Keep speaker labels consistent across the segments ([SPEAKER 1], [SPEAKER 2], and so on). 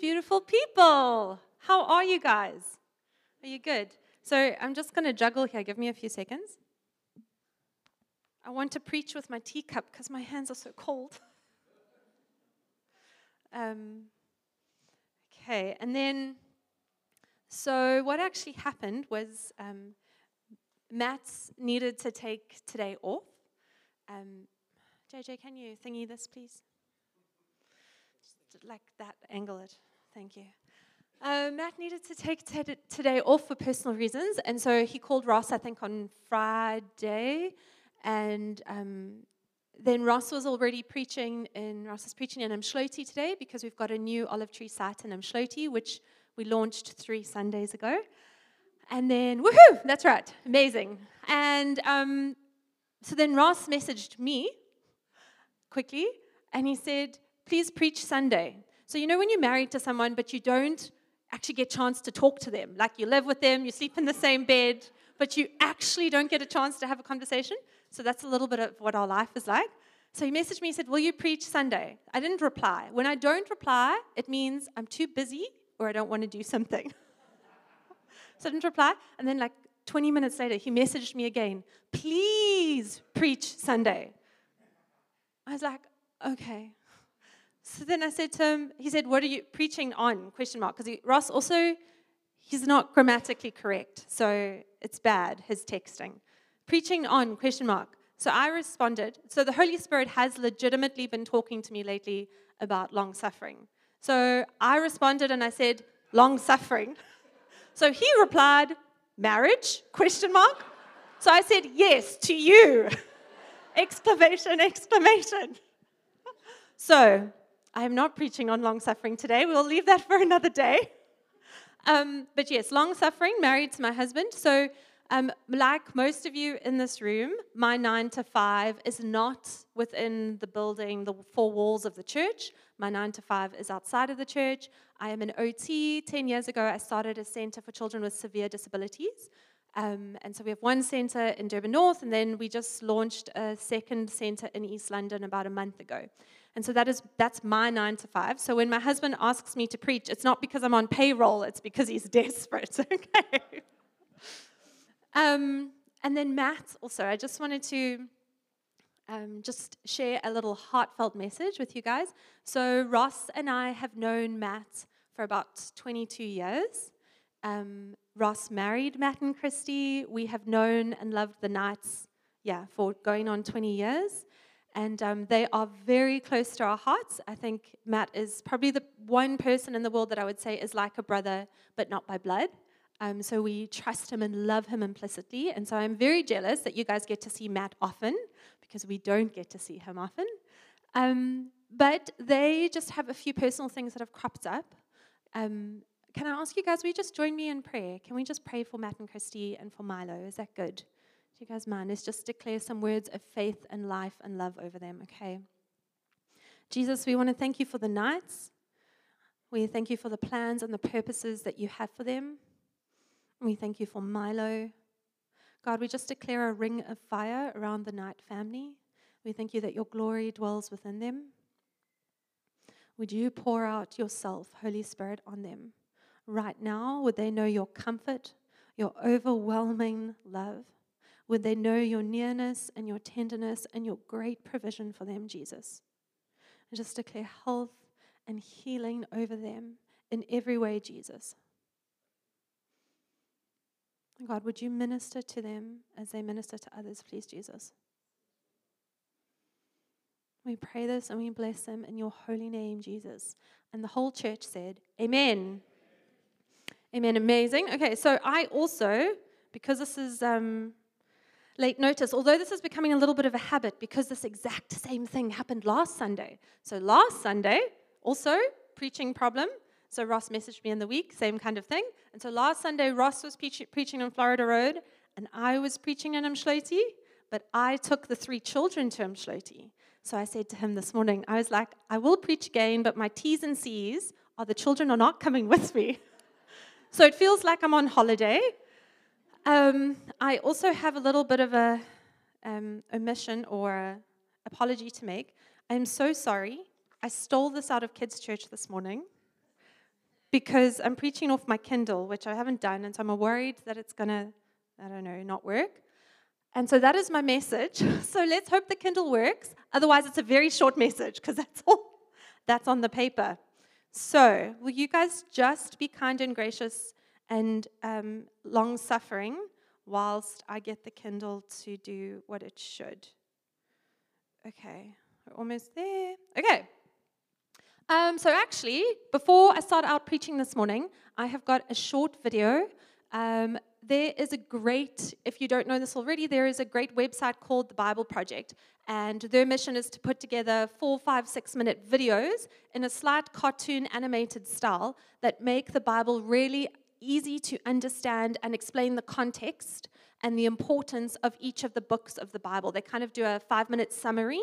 [SPEAKER 1] Beautiful people. How are you guys? Are you good? So I'm just going to juggle here. Give me a few seconds. I want to preach with my teacup because my hands are so cold. Um, okay, and then, so what actually happened was um, Matt needed to take today off. Um, JJ, can you thingy this, please? Just like that, angle it. Thank you. Uh, Matt needed to take t- today off for personal reasons, and so he called Ross, I think, on Friday, and um, then Ross was already preaching in Ross is preaching in Umdloti today because we've got a new olive tree site in Umdloti, which we launched three Sundays ago. And then, woohoo, that's right, amazing. And um, so then Ross messaged me quickly, and he said, please preach Sunday. So, you know, when you're married to someone, but you don't actually get a chance to talk to them, like you live with them, you sleep in the same bed, but you actually don't get a chance to have a conversation. So, that's a little bit of what our life is like. So, he messaged me, he said, Will you preach Sunday? I didn't reply. When I don't reply, it means I'm too busy or I don't want to do something. so, I didn't reply. And then, like 20 minutes later, he messaged me again, Please preach Sunday. I was like, Okay. So then I said to him, he said, What are you preaching on? Question mark. Because Ross also, he's not grammatically correct. So it's bad, his texting. Preaching on? Question mark. So I responded. So the Holy Spirit has legitimately been talking to me lately about long suffering. So I responded and I said, Long suffering. So he replied, Marriage? Question mark. So I said, Yes, to you. exclamation, exclamation. So I am not preaching on long suffering today. We'll leave that for another day. Um, but yes, long suffering, married to my husband. So, um, like most of you in this room, my nine to five is not within the building, the four walls of the church. My nine to five is outside of the church. I am an OT. Ten years ago, I started a center for children with severe disabilities. Um, and so we have one center in Durban North, and then we just launched a second center in East London about a month ago. And so that is that's my nine to five. So when my husband asks me to preach, it's not because I'm on payroll, it's because he's desperate. Okay. um, and then Matt, also, I just wanted to um, just share a little heartfelt message with you guys. So Ross and I have known Matt for about 22 years. Um, Ross married Matt and Christy. We have known and loved the Knights, yeah, for going on 20 years and um, they are very close to our hearts. I think Matt is probably the one person in the world that I would say is like a brother, but not by blood. Um, so we trust him and love him implicitly. And so I'm very jealous that you guys get to see Matt often because we don't get to see him often. Um, but they just have a few personal things that have cropped up. Um, can I ask you guys, will you just join me in prayer? Can we just pray for Matt and Christy and for Milo? Is that good? Do you guys mind? Let's just declare some words of faith and life and love over them, okay? Jesus, we want to thank you for the Knights. We thank you for the plans and the purposes that you have for them. We thank you for Milo. God, we just declare a ring of fire around the Knight family. We thank you that your glory dwells within them. Would you pour out yourself, Holy Spirit, on them? Right now, would they know your comfort, your overwhelming love? Would they know your nearness and your tenderness and your great provision for them, Jesus? And just declare health and healing over them in every way, Jesus. God, would you minister to them as they minister to others, please, Jesus? We pray this and we bless them in your holy name, Jesus. And the whole church said, Amen. Amen. Amazing. Okay, so I also, because this is um, late notice, although this is becoming a little bit of a habit because this exact same thing happened last Sunday. So last Sunday, also preaching problem. So Ross messaged me in the week, same kind of thing. And so last Sunday, Ross was preach- preaching on Florida Road, and I was preaching in Umdloti, but I took the three children to Umdloti. So I said to him this morning, I was like, I will preach again, but my T's and C's are the children are not coming with me. so it feels like I'm on holiday, um, I also have a little bit of a um, omission or apology to make. I'm so sorry. I stole this out of kids' church this morning. because I'm preaching off my Kindle, which I haven't done, and so I'm worried that it's going to, I don't know, not work. And so that is my message. So let's hope the Kindle works. Otherwise, it's a very short message because that's all that's on the paper. So, will you guys just be kind and gracious and um, long suffering whilst I get the Kindle to do what it should? Okay, we're almost there. Okay. Um, so, actually, before I start out preaching this morning, I have got a short video. Um, there is a great, if you don't know this already, there is a great website called the Bible Project. And their mission is to put together four, five, six minute videos in a slight cartoon animated style that make the Bible really easy to understand and explain the context and the importance of each of the books of the Bible. They kind of do a five minute summary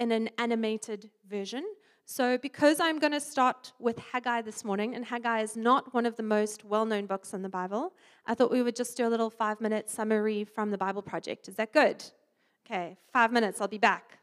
[SPEAKER 1] in an animated version. So, because I'm going to start with Haggai this morning, and Haggai is not one of the most well known books in the Bible, I thought we would just do a little five minute summary from the Bible Project. Is that good? Okay, five minutes, I'll be back.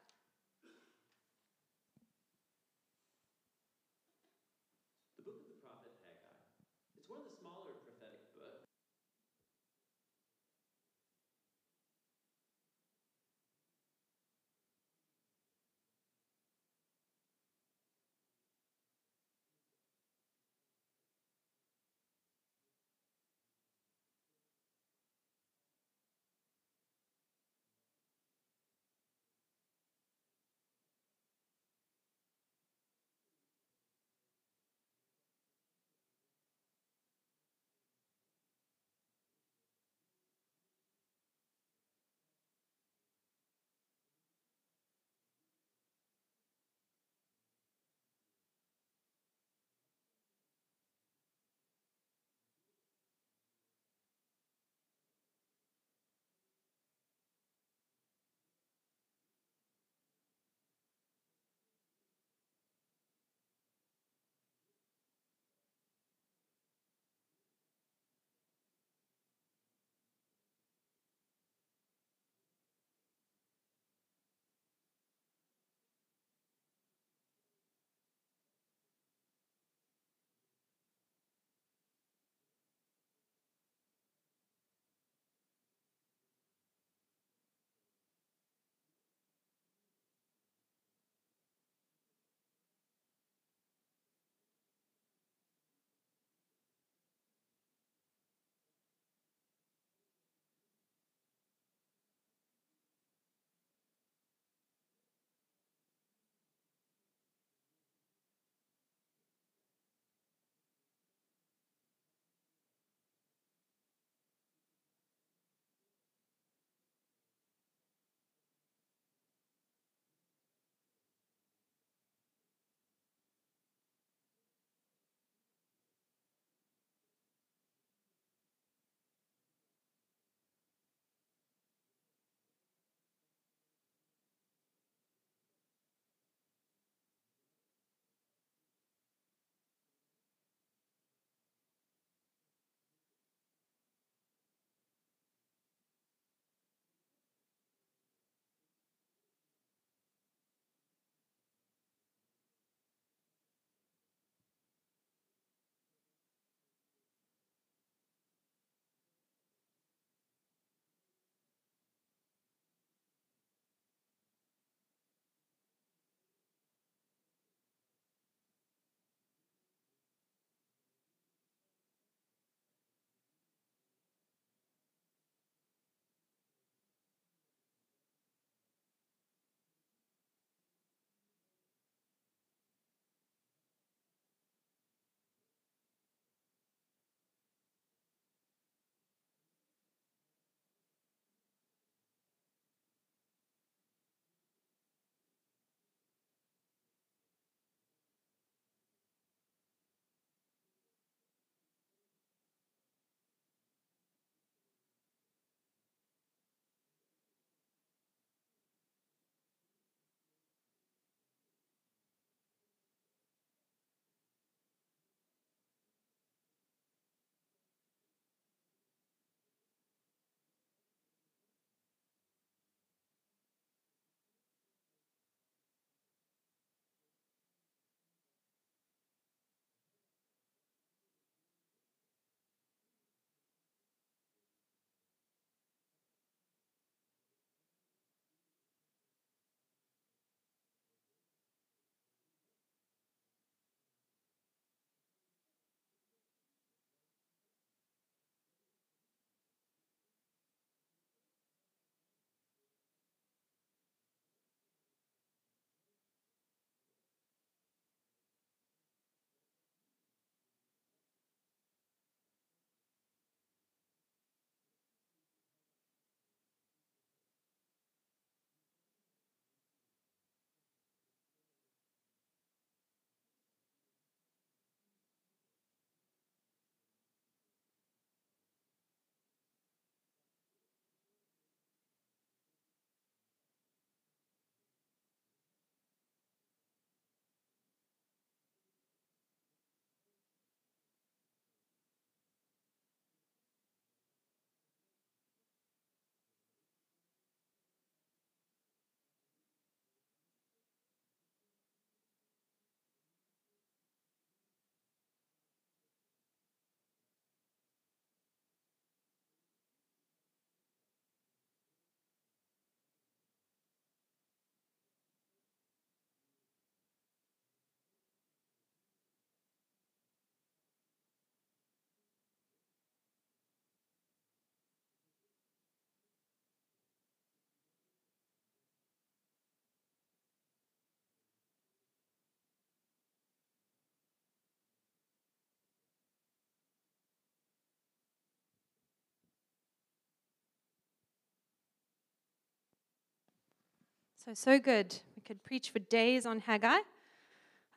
[SPEAKER 1] So, so good. We could preach for days on Haggai.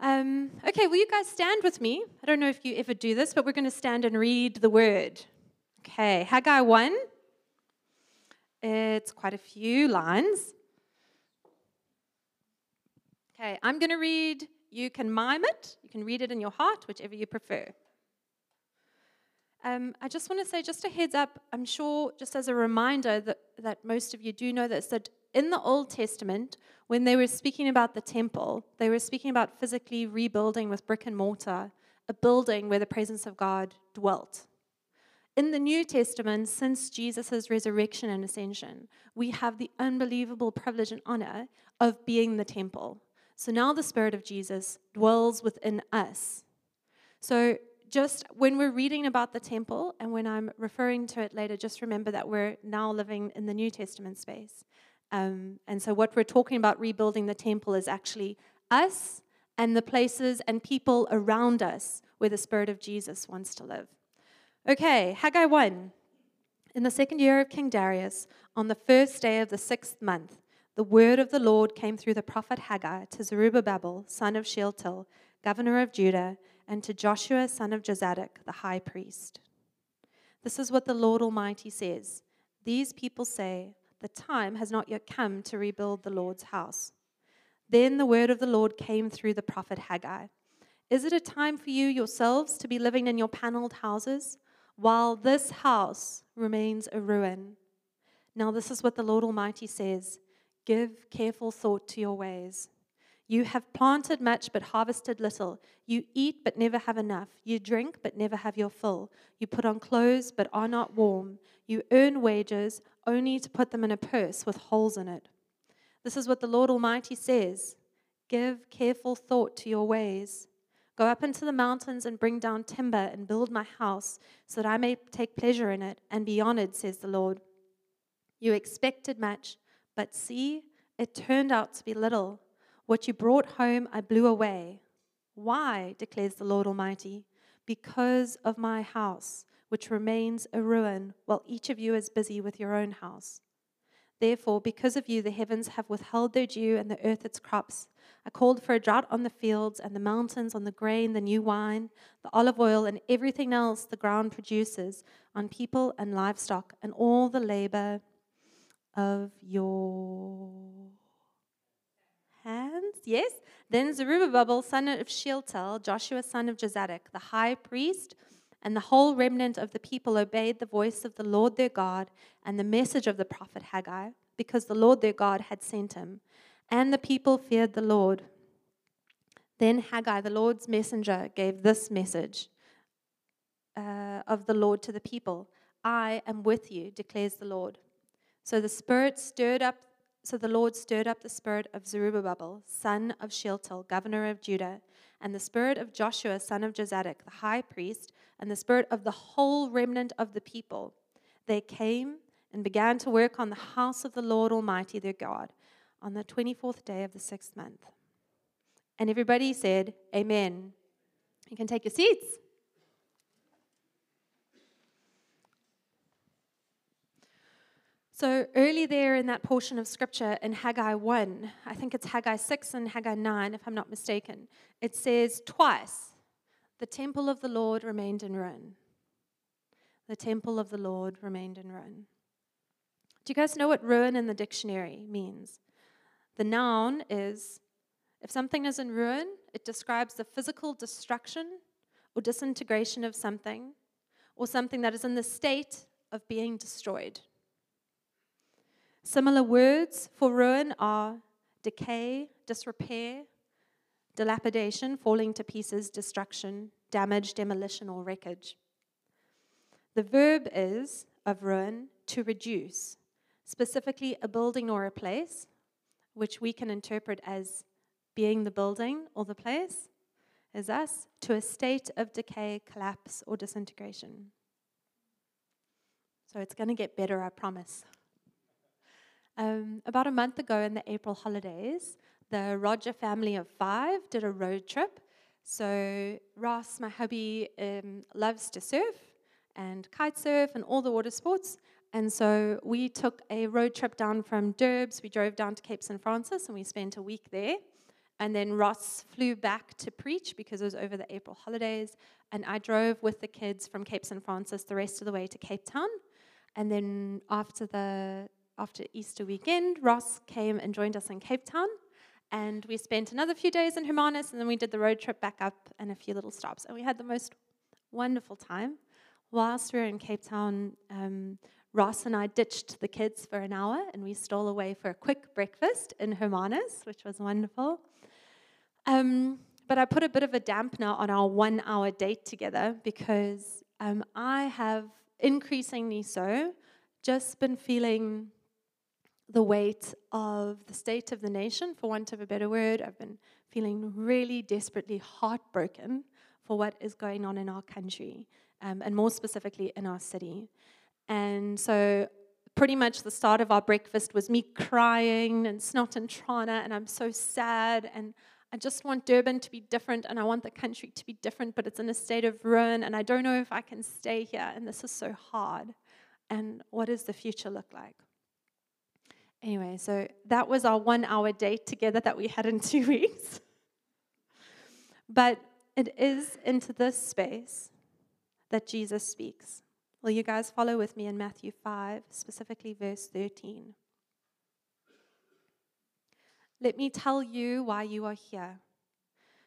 [SPEAKER 1] Um, okay, will you guys stand with me? I don't know if you ever do this, but we're going to stand and read the word. Okay, Haggai 1. It's quite a few lines. Okay, I'm going to read. You can mime it, you can read it in your heart, whichever you prefer. Um, I just want to say, just a heads up, I'm sure, just as a reminder, that, that most of you do know this, that in the Old Testament, when they were speaking about the temple, they were speaking about physically rebuilding with brick and mortar a building where the presence of God dwelt. In the New Testament, since Jesus' resurrection and ascension, we have the unbelievable privilege and honor of being the temple. So now the Spirit of Jesus dwells within us. So just when we're reading about the temple and when I'm referring to it later, just remember that we're now living in the New Testament space. Um, and so, what we're talking about rebuilding the temple is actually us and the places and people around us where the Spirit of Jesus wants to live. Okay, Haggai 1. In the second year of King Darius, on the first day of the sixth month, the word of the Lord came through the prophet Haggai to Zerubbabel, son of Shealtiel, governor of Judah, and to Joshua, son of Jozadak, the high priest. This is what the Lord Almighty says These people say, the time has not yet come to rebuild the Lord's house. Then the word of the Lord came through the prophet Haggai. Is it a time for you yourselves to be living in your paneled houses while this house remains a ruin? Now, this is what the Lord Almighty says Give careful thought to your ways. You have planted much but harvested little. You eat but never have enough. You drink but never have your fill. You put on clothes but are not warm. You earn wages only to put them in a purse with holes in it. This is what the Lord Almighty says Give careful thought to your ways. Go up into the mountains and bring down timber and build my house so that I may take pleasure in it and be honored, says the Lord. You expected much, but see, it turned out to be little. What you brought home, I blew away. Why, declares the Lord Almighty? Because of my house, which remains a ruin, while each of you is busy with your own house. Therefore, because of you, the heavens have withheld their dew and the earth its crops. I called for a drought on the fields and the mountains, on the grain, the new wine, the olive oil, and everything else the ground produces, on people and livestock, and all the labor of your hands. Yes. Then Zerubbabel, son of Shealtiel, Joshua, son of Jozadak, the high priest, and the whole remnant of the people obeyed the voice of the Lord their God and the message of the prophet Haggai, because the Lord their God had sent him. And the people feared the Lord. Then Haggai, the Lord's messenger, gave this message uh, of the Lord to the people I am with you, declares the Lord. So the Spirit stirred up so the Lord stirred up the spirit of Zerubbabel, son of Shealtiel, governor of Judah, and the spirit of Joshua, son of Jozadak, the high priest, and the spirit of the whole remnant of the people. They came and began to work on the house of the Lord Almighty, their God, on the 24th day of the sixth month. And everybody said, Amen. You can take your seats. So, early there in that portion of scripture in Haggai 1, I think it's Haggai 6 and Haggai 9, if I'm not mistaken, it says twice, the temple of the Lord remained in ruin. The temple of the Lord remained in ruin. Do you guys know what ruin in the dictionary means? The noun is if something is in ruin, it describes the physical destruction or disintegration of something, or something that is in the state of being destroyed. Similar words for ruin are decay, disrepair, dilapidation, falling to pieces, destruction, damage, demolition, or wreckage. The verb is of ruin to reduce, specifically a building or a place, which we can interpret as being the building or the place, is us, to a state of decay, collapse, or disintegration. So it's going to get better, I promise. Um, about a month ago in the April holidays, the Rodger family of five did a road trip. So, Ross, my hubby, um, loves to surf and kite surf and all the water sports. And so we took a road trip down from Durbs. We drove down to Cape St. Francis and we spent a week there. And then Ross flew back to preach because it was over the April holidays. And I drove with the kids from Cape St. Francis the rest of the way to Cape Town. And then after the after Easter weekend, Ross came and joined us in Cape Town. And we spent another few days in Hermanus, and then we did the road trip back up and a few little stops. And we had the most wonderful time. Whilst we were in Cape Town, um, Ross and I ditched the kids for an hour and we stole away for a quick breakfast in Hermanus, which was wonderful. Um, but I put a bit of a dampener on our one hour date together because um, I have increasingly so just been feeling the weight of the state of the nation, for want of a better word. I've been feeling really desperately heartbroken for what is going on in our country, um, and more specifically in our city. And so, pretty much the start of our breakfast was me crying and snot and trana, and I'm so sad. And I just want Durban to be different, and I want the country to be different, but it's in a state of ruin, and I don't know if I can stay here, and this is so hard. And what does the future look like? Anyway, so that was our one hour date together that we had in two weeks. but it is into this space that Jesus speaks. Will you guys follow with me in Matthew 5, specifically verse 13? Let me tell you why you are here.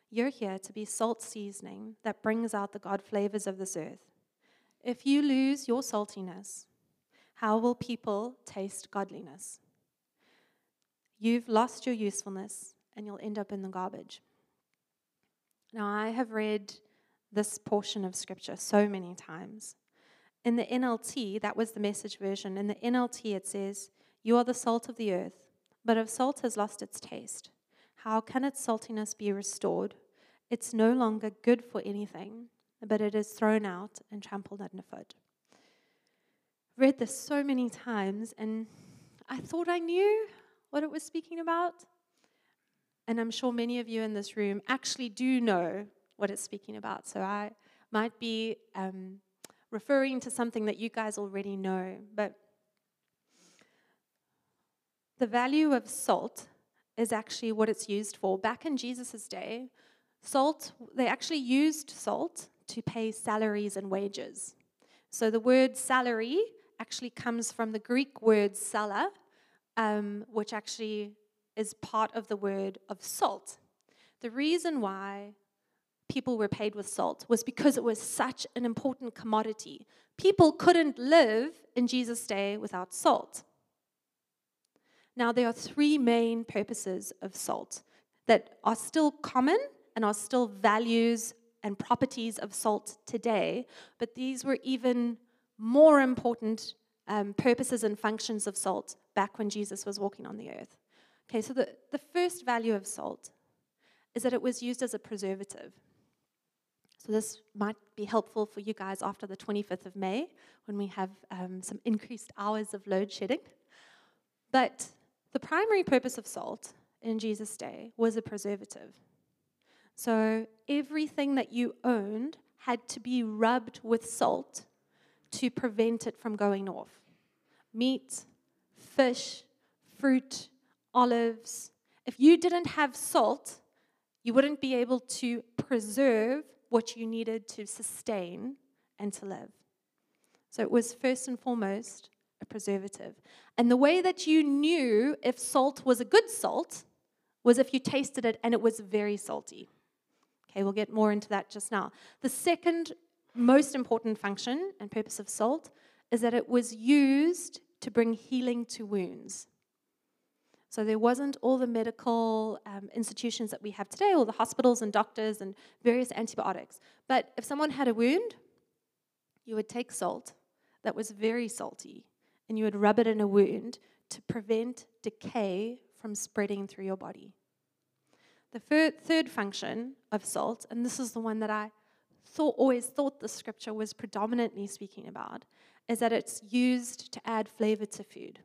[SPEAKER 1] You're here to be salt seasoning that brings out the God flavors of this earth. If you lose your saltiness, how will people taste godliness? You've lost your usefulness and you'll end up in the garbage. Now, I have read this portion of scripture so many times. In the NLT, that was the message version. In the NLT, it says, You are the salt of the earth, but if salt has lost its taste, how can its saltiness be restored? It's no longer good for anything, but it is thrown out and trampled underfoot. Read this so many times, and I thought I knew what it was speaking about. And I'm sure many of you in this room actually do know what it's speaking about. So I might be um, referring to something that you guys already know. But the value of salt is actually what it's used for. Back in Jesus' day, salt, they actually used salt to pay salaries and wages. So the word salary actually comes from the Greek word sala, um, which actually is part of the word of salt. The reason why people were paid with salt was because it was such an important commodity. People couldn't live in Jesus' day without salt. Now, there are three main purposes of salt that are still common and are still values and properties of salt today, but these were even more important um, purposes and functions of salt back when Jesus was walking on the earth. Okay, so the, the first value of salt is that it was used as a preservative. So this might be helpful for you guys after the 25th of May when we have um, some increased hours of load shedding. But the primary purpose of salt in Jesus' day was a preservative. So everything that you owned had to be rubbed with salt to prevent it from going off. Meat, fish, fruit, olives. If you didn't have salt, you wouldn't be able to preserve what you needed to sustain and to live. So it was first and foremost a preservative. And the way that you knew if salt was a good salt was if you tasted it and it was very salty. Okay, we'll get more into that just now. The second most important function and purpose of salt is that it was used to bring healing to wounds. So there wasn't all the medical um, institutions that we have today, all the hospitals and doctors and various antibiotics. But if someone had a wound, you would take salt that was very salty and you would rub it in a wound to prevent decay from spreading through your body. The third function of salt, and this is the one that I thought, always thought the scripture was predominantly speaking about, is that it's used to add flavor to food.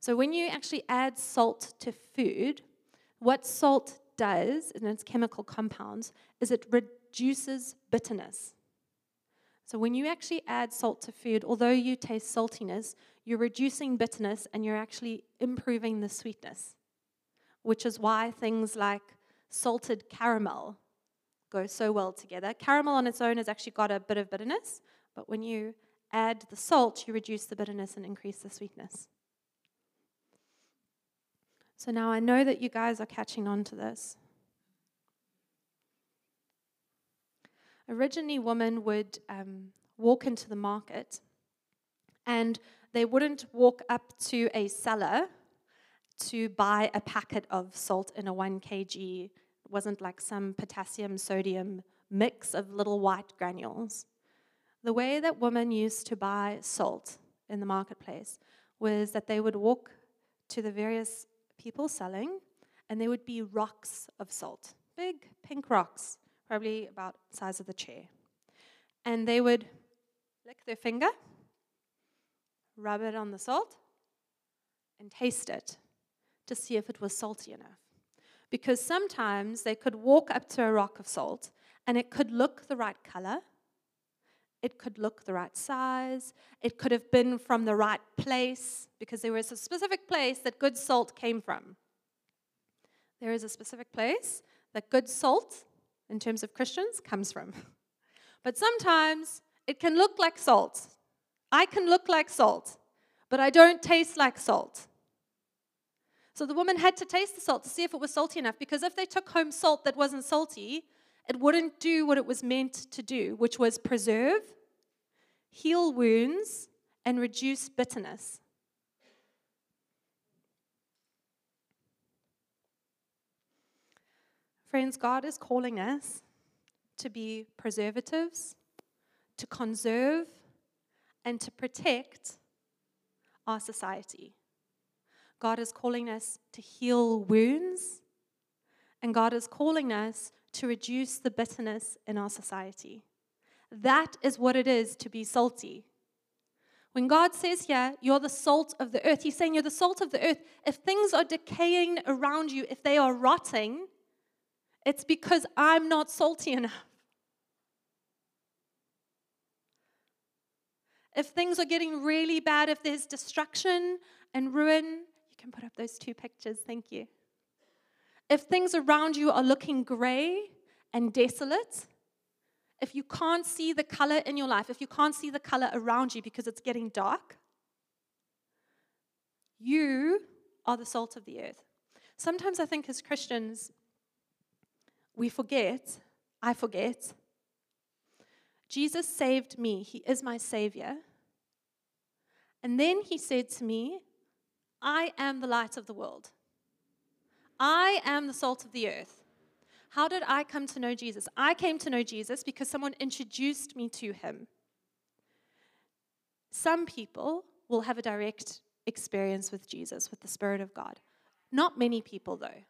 [SPEAKER 1] So when you actually add salt to food, what salt does in its chemical compounds is it reduces bitterness. So when you actually add salt to food, although you taste saltiness, you're reducing bitterness and you're actually improving the sweetness, which is why things like salted caramel go so well together. Caramel on its own has actually got a bit of bitterness, but when you add the salt, you reduce the bitterness and increase the sweetness. So now I know that you guys are catching on to this. Originally, women would um, walk into the market and they wouldn't walk up to a seller to buy a packet of salt in a 1 kg. It wasn't like some potassium sodium mix of little white granules. The way that women used to buy salt in the marketplace was that they would walk to the various people selling, and there would be rocks of salt, big pink rocks, probably about the size of the chair. And they would lick their finger, rub it on the salt, and taste it to see if it was salty enough. Because sometimes they could walk up to a rock of salt and it could look the right color, it could look the right size. It could have been from the right place because there was a specific place that good salt came from. There is a specific place that good salt, in terms of Christians, comes from. But sometimes it can look like salt. I can look like salt, but I don't taste like salt. So the woman had to taste the salt to see if it was salty enough because if they took home salt that wasn't salty, it wouldn't do what it was meant to do, which was preserve, heal wounds, and reduce bitterness. Friends, God is calling us to be preservatives, to conserve, and to protect our society. God is calling us to heal wounds, and God is calling us to reduce the bitterness in our society. That is what it is to be salty. When God says here, you're the salt of the earth, He's saying you're the salt of the earth. If things are decaying around you, if they are rotting, it's because I'm not salty enough. If things are getting really bad, if there's destruction and ruin, you can put up those two pictures, thank you. If things around you are looking gray and desolate, if you can't see the color in your life, if you can't see the color around you because it's getting dark, you are the salt of the earth. Sometimes I think as Christians, we forget, I forget. Jesus saved me, He is my Savior. And then He said to me, I am the light of the world. I am the salt of the earth. How did I come to know Jesus? I came to know Jesus because someone introduced me to him. Some people will have a direct experience with Jesus, with the Spirit of God. Not many people, though.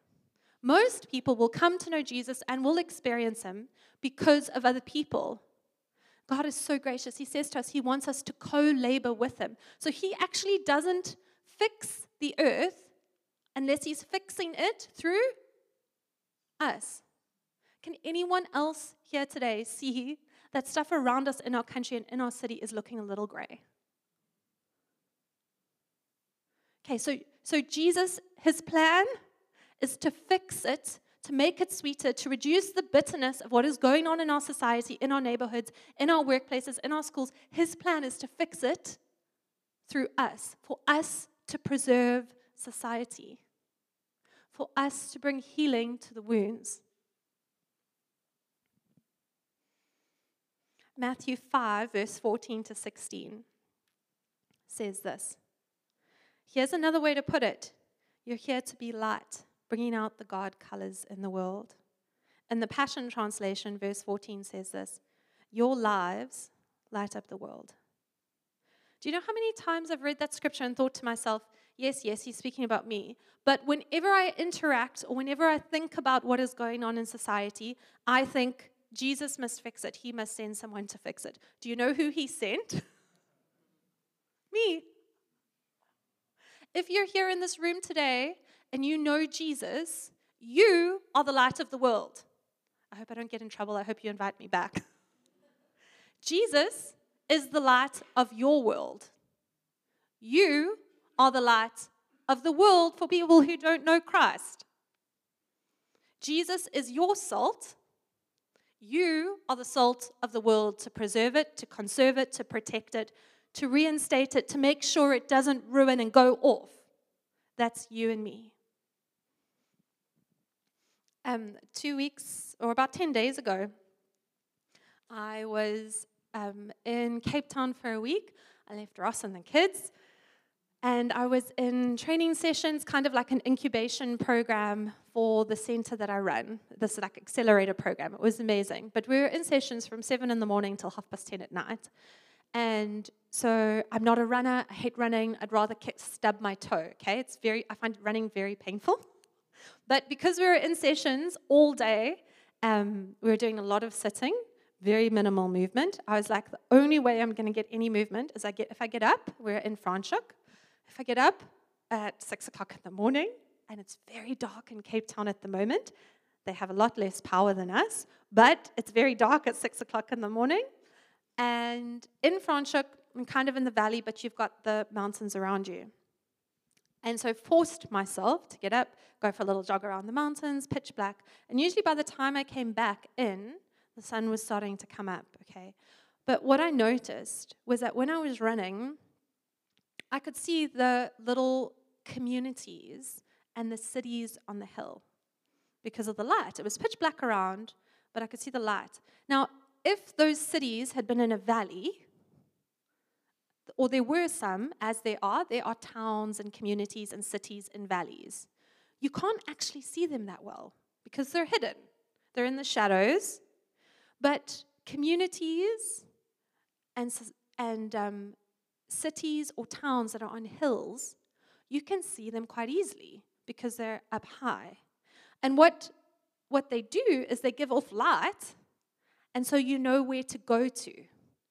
[SPEAKER 1] Most people will come to know Jesus and will experience him because of other people. God is so gracious. He says to us, He wants us to co labor with Him. So He actually doesn't fix the earth unless He's fixing it through us. Can anyone else here today see that stuff around us in our country and in our city is looking a little gray? Okay, so, so Jesus, his plan is to fix it, to make it sweeter, to reduce the bitterness of what is going on in our society, in our neighborhoods, in our workplaces, in our schools. His plan is to fix it through us, for us to preserve society, for us to bring healing to the wounds. Matthew 5, verse 14 to 16 says this. Here's another way to put it You're here to be light, bringing out the God colors in the world. In the Passion Translation, verse 14 says this Your lives light up the world. Do you know how many times I've read that scripture and thought to myself, yes, yes, he's speaking about me. But whenever I interact or whenever I think about what is going on in society, I think Jesus must fix it. He must send someone to fix it. Do you know who he sent? me. If you're here in this room today and you know Jesus, you are the light of the world. I hope I don't get in trouble. I hope you invite me back. Jesus is the light of your world. You are the light of the world for people who don't know Christ. Jesus is your salt. You are the salt of the world to preserve it, to conserve it, to protect it, to reinstate it, to make sure it doesn't ruin and go off. That's you and me. Um, two weeks or about 10 days ago, I was um, in Cape Town for a week. I left Ross and the kids. And I was in training sessions, kind of like an incubation program for the center that I run, this like accelerator program. It was amazing. But we were in sessions from 7 in the morning till half past 10 at night. And so I'm not a runner. I hate running. I'd rather kick, stub my toe, okay? It's very, I find running very painful. But because we were in sessions all day, um, we were doing a lot of sitting, very minimal movement. I was like, the only way I'm going to get any movement is I get if I get up. We're in Franschhoek. If I get up at six o'clock in the morning, and it's very dark in Cape Town at the moment, they have a lot less power than us, but it's very dark at six o'clock in the morning. And in Franschhoek, I'm kind of in the valley, but you've got the mountains around you. And so forced myself to get up, go for a little jog around the mountains, pitch black. And usually by the time I came back in, the sun was starting to come up, okay? But what I noticed was that when I was running, I could see the little communities and the cities on the hill because of the light. It was pitch black around, but I could see the light. Now, if those cities had been in a valley, or there were some, as there are, there are towns and communities and cities in valleys. You can't actually see them that well because they're hidden. They're in the shadows. But communities and, and um, cities or towns that are on hills, you can see them quite easily because they're up high. And what, what they do is they give off light, and so you know where to go to,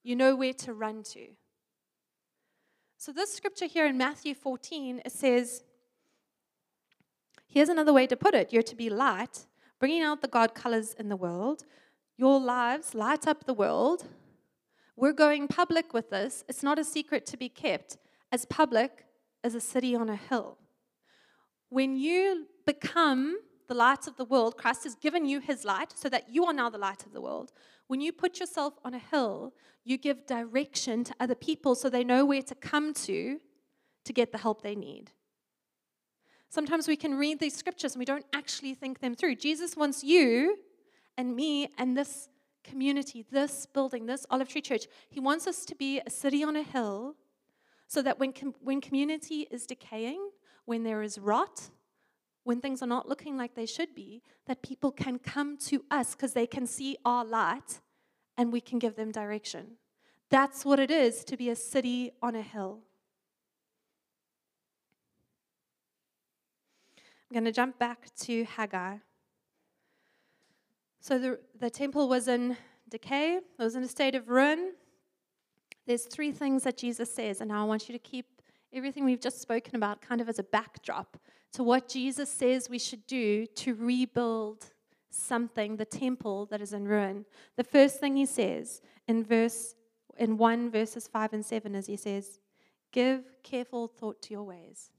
[SPEAKER 1] you know where to run to. So, this scripture here in Matthew 14, it says, Here's another way to put it you're to be light, bringing out the God colors in the world. Your lives light up the world. We're going public with this. It's not a secret to be kept, as public as a city on a hill. When you become the light of the world, Christ has given you his light so that you are now the light of the world. When you put yourself on a hill, you give direction to other people so they know where to come to to get the help they need. Sometimes we can read these scriptures and we don't actually think them through. Jesus wants you and me and this community, this building, this Olive Tree Church, He wants us to be a city on a hill so that when, com- when community is decaying, when there is rot, when things are not looking like they should be, that people can come to us because they can see our light and we can give them direction. That's what it is to be a city on a hill. I'm going to jump back to Haggai. So the, the temple was in decay, it was in a state of ruin. There's three things that Jesus says, and now I want you to keep everything we've just spoken about kind of as a backdrop to what Jesus says we should do to rebuild something, the temple that is in ruin. The first thing he says in verse in 1 verses 5 and 7 is he says, "Give careful thought to your ways."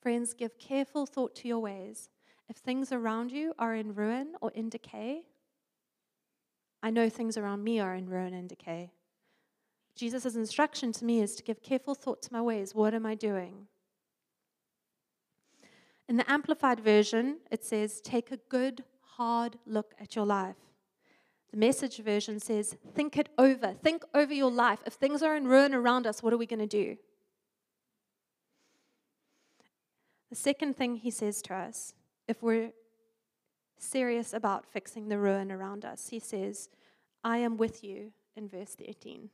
[SPEAKER 1] Friends, give careful thought to your ways. If things around you are in ruin or in decay, I know things around me are in ruin and decay. Jesus' instruction to me is to give careful thought to my ways. What am I doing? In the Amplified Version, it says, Take a good, hard look at your life. The message version says, Think it over. Think over your life. If things are in ruin around us, what are we going to do? The second thing he says to us, if we're serious about fixing the ruin around us, he says, I am with you in verse 13.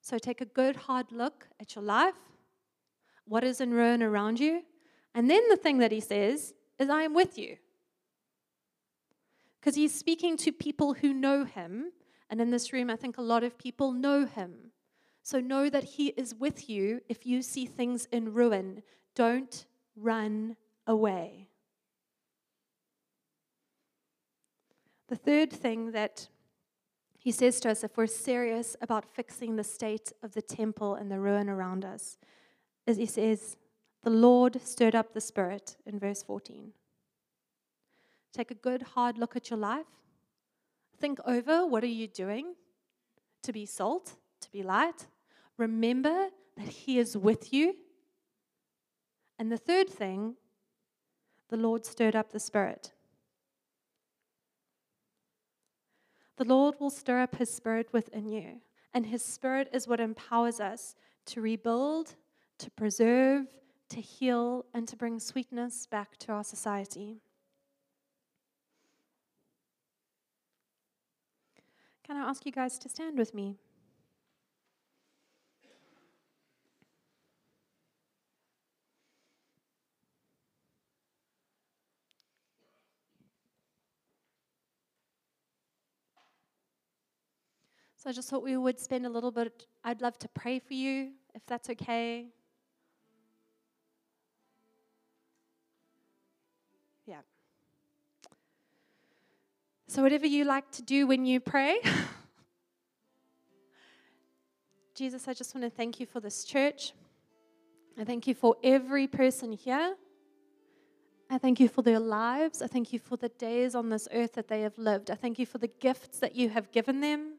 [SPEAKER 1] So take a good, hard look at your life, what is in ruin around you, and then the thing that he says is, I am with you. Because he's speaking to people who know him. And in this room, I think a lot of people know him. So know that he is with you if you see things in ruin. Don't run away. The third thing that he says to us if we're serious about fixing the state of the temple and the ruin around us, as he says, the Lord stirred up the spirit in verse 14. Take a good hard look at your life. Think over what are you doing to be salt, to be light. Remember that he is with you. And the third thing, the Lord stirred up the spirit. The Lord will stir up his spirit within you, and his spirit is what empowers us to rebuild, to preserve, to heal, and to bring sweetness back to our society. Can I ask you guys to stand with me? I just thought we would spend a little bit, I'd love to pray for you, if that's okay. Yeah. So, whatever you like to do when you pray, Jesus, I just want to thank you for this church. I thank you for every person here. I thank you for their lives. I thank you for the days on this earth that they have lived. I thank you for the gifts that you have given them.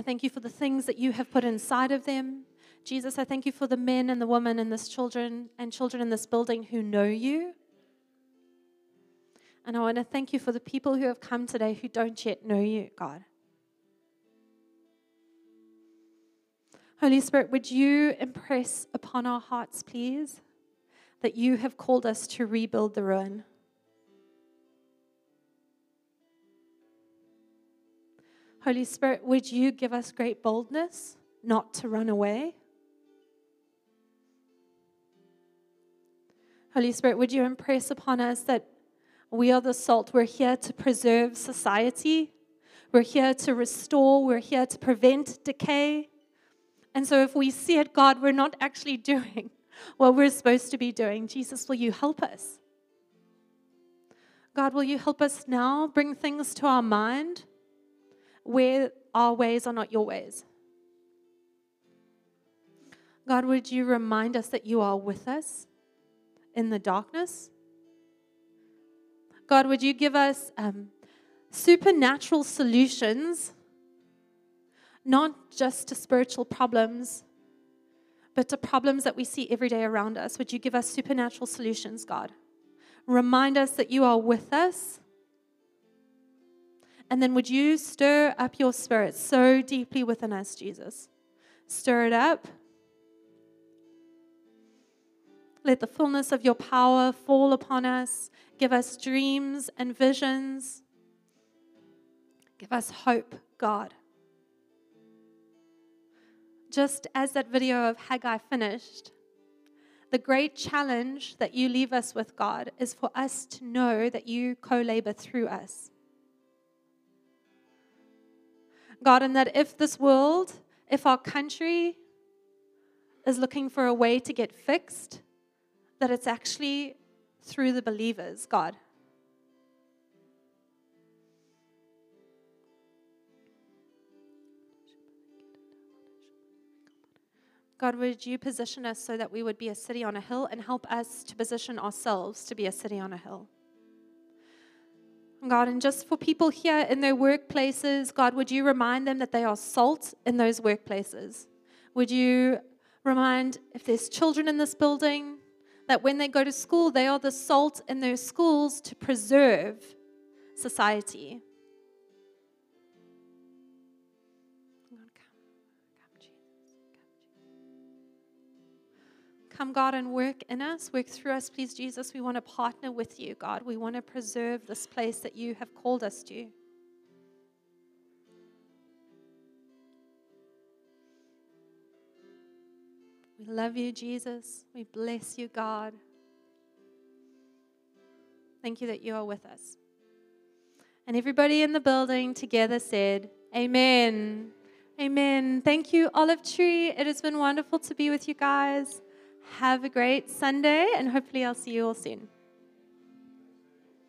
[SPEAKER 1] I thank you for the things that you have put inside of them. Jesus, I thank you for the men and the women and this children and children in this building who know you. And I want to thank you for the people who have come today who don't yet know you, God. Holy Spirit, would you impress upon our hearts, please, that you have called us to rebuild the ruin? Holy Spirit, would you give us great boldness not to run away? Holy Spirit, would you impress upon us that we are the salt? We're here to preserve society. We're here to restore. We're here to prevent decay. And so, if we see it, God, we're not actually doing what we're supposed to be doing. Jesus, will you help us? God, will you help us now bring things to our mind where our ways are not your ways. God, would you remind us that you are with us in the darkness? God, would you give us um, supernatural solutions, not just to spiritual problems, but to problems that we see every day around us? Would you give us supernatural solutions, God? Remind us that you are with us and then would you stir up your spirit so deeply within us, Jesus? Stir it up. Let the fullness of your power fall upon us. Give us dreams and visions. Give us hope, God. Just as that video of Haggai finished, the great challenge that you leave us with, God, is for us to know that you co labor through us. God, and that if this world, if our country is looking for a way to get fixed, that it's actually through the believers, God. God, would you position us so that we would be a city on a hill and help us to position ourselves to be a city on a hill? God, and just for people here in their workplaces, God, would you remind them that they are salt in those workplaces? Would you remind, if there's children in this building, that when they go to school, they are the salt in their schools to preserve society? Come, God, and work in us, work through us, please, Jesus. We want to partner with you, God. We want to preserve this place that you have called us to. We love you, Jesus. We bless you, God. Thank you that you are with us. And everybody in the building together said, Amen. Amen. Thank you, Olive Tree. It has been wonderful to be with you guys. Have a great Sunday, and hopefully, I'll see you all soon.